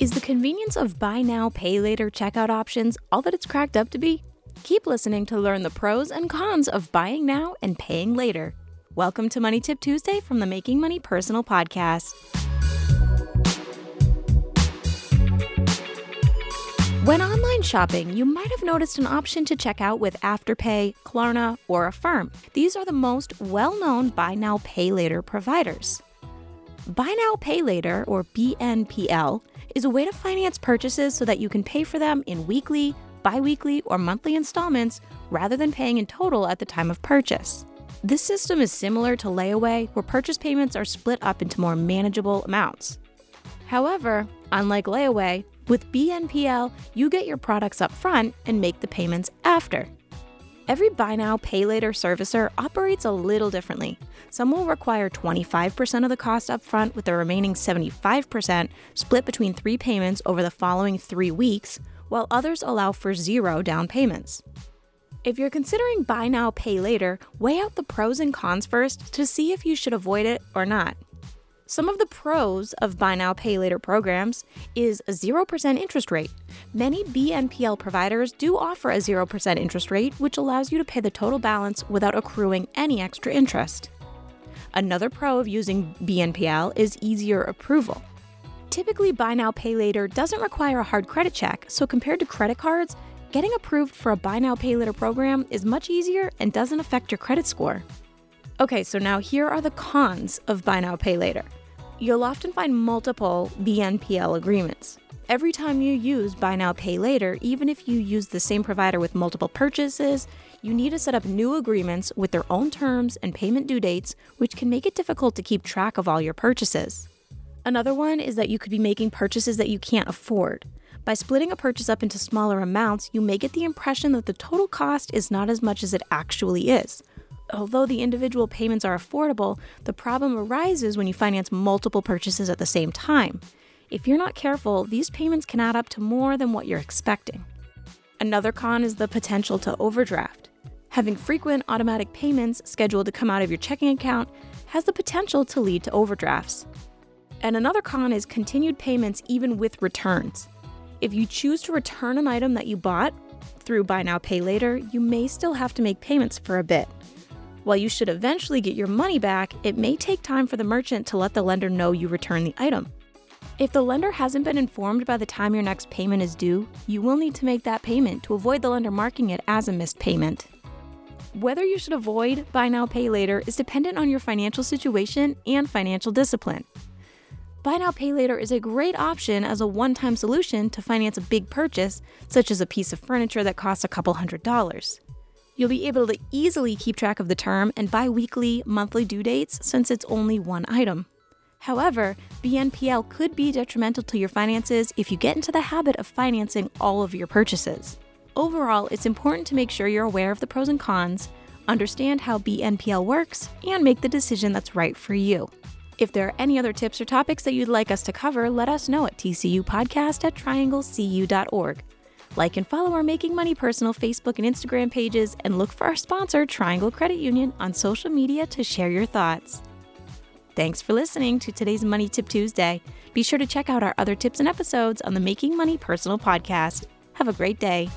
Is the convenience of buy now, pay later checkout options all that it's cracked up to be? Keep listening to learn the pros and cons of buying now and paying later. Welcome to Money Tip Tuesday from the Making Money Personal podcast. When online shopping, you might have noticed an option to check out with Afterpay, Klarna, or Affirm. These are the most well known buy now, pay later providers. Buy now, pay later, or BNPL, is a way to finance purchases so that you can pay for them in weekly, bi weekly, or monthly installments rather than paying in total at the time of purchase. This system is similar to layaway, where purchase payments are split up into more manageable amounts. However, unlike layaway, with BNPL, you get your products up front and make the payments after. Every buy now, pay later servicer operates a little differently. Some will require 25% of the cost upfront, with the remaining 75% split between three payments over the following three weeks, while others allow for zero down payments. If you're considering buy now, pay later, weigh out the pros and cons first to see if you should avoid it or not. Some of the pros of buy now, pay later programs is a 0% interest rate. Many BNPL providers do offer a 0% interest rate, which allows you to pay the total balance without accruing any extra interest. Another pro of using BNPL is easier approval. Typically, buy now, pay later doesn't require a hard credit check, so compared to credit cards, getting approved for a buy now, pay later program is much easier and doesn't affect your credit score. Okay, so now here are the cons of buy now, pay later you'll often find multiple BNPL agreements. Every time you use Buy Now Pay Later, even if you use the same provider with multiple purchases, you need to set up new agreements with their own terms and payment due dates, which can make it difficult to keep track of all your purchases. Another one is that you could be making purchases that you can't afford. By splitting a purchase up into smaller amounts, you may get the impression that the total cost is not as much as it actually is, although the individual payments are affordable, the problem arises when you finance multiple purchases at the same time. If you're not careful, these payments can add up to more than what you're expecting. Another con is the potential to overdraft. Having frequent automatic payments scheduled to come out of your checking account has the potential to lead to overdrafts. And another con is continued payments even with returns. If you choose to return an item that you bought through Buy Now Pay Later, you may still have to make payments for a bit. While you should eventually get your money back, it may take time for the merchant to let the lender know you returned the item. If the lender hasn't been informed by the time your next payment is due, you will need to make that payment to avoid the lender marking it as a missed payment. Whether you should avoid buy now, pay later is dependent on your financial situation and financial discipline. Buy now, pay later is a great option as a one time solution to finance a big purchase, such as a piece of furniture that costs a couple hundred dollars. You'll be able to easily keep track of the term and bi weekly, monthly due dates since it's only one item. However, BNPL could be detrimental to your finances if you get into the habit of financing all of your purchases. Overall, it's important to make sure you're aware of the pros and cons, understand how BNPL works, and make the decision that's right for you. If there are any other tips or topics that you'd like us to cover, let us know at tcupodcast at trianglecu.org. Like and follow our Making Money Personal Facebook and Instagram pages, and look for our sponsor, Triangle Credit Union, on social media to share your thoughts. Thanks for listening to today's Money Tip Tuesday. Be sure to check out our other tips and episodes on the Making Money Personal podcast. Have a great day.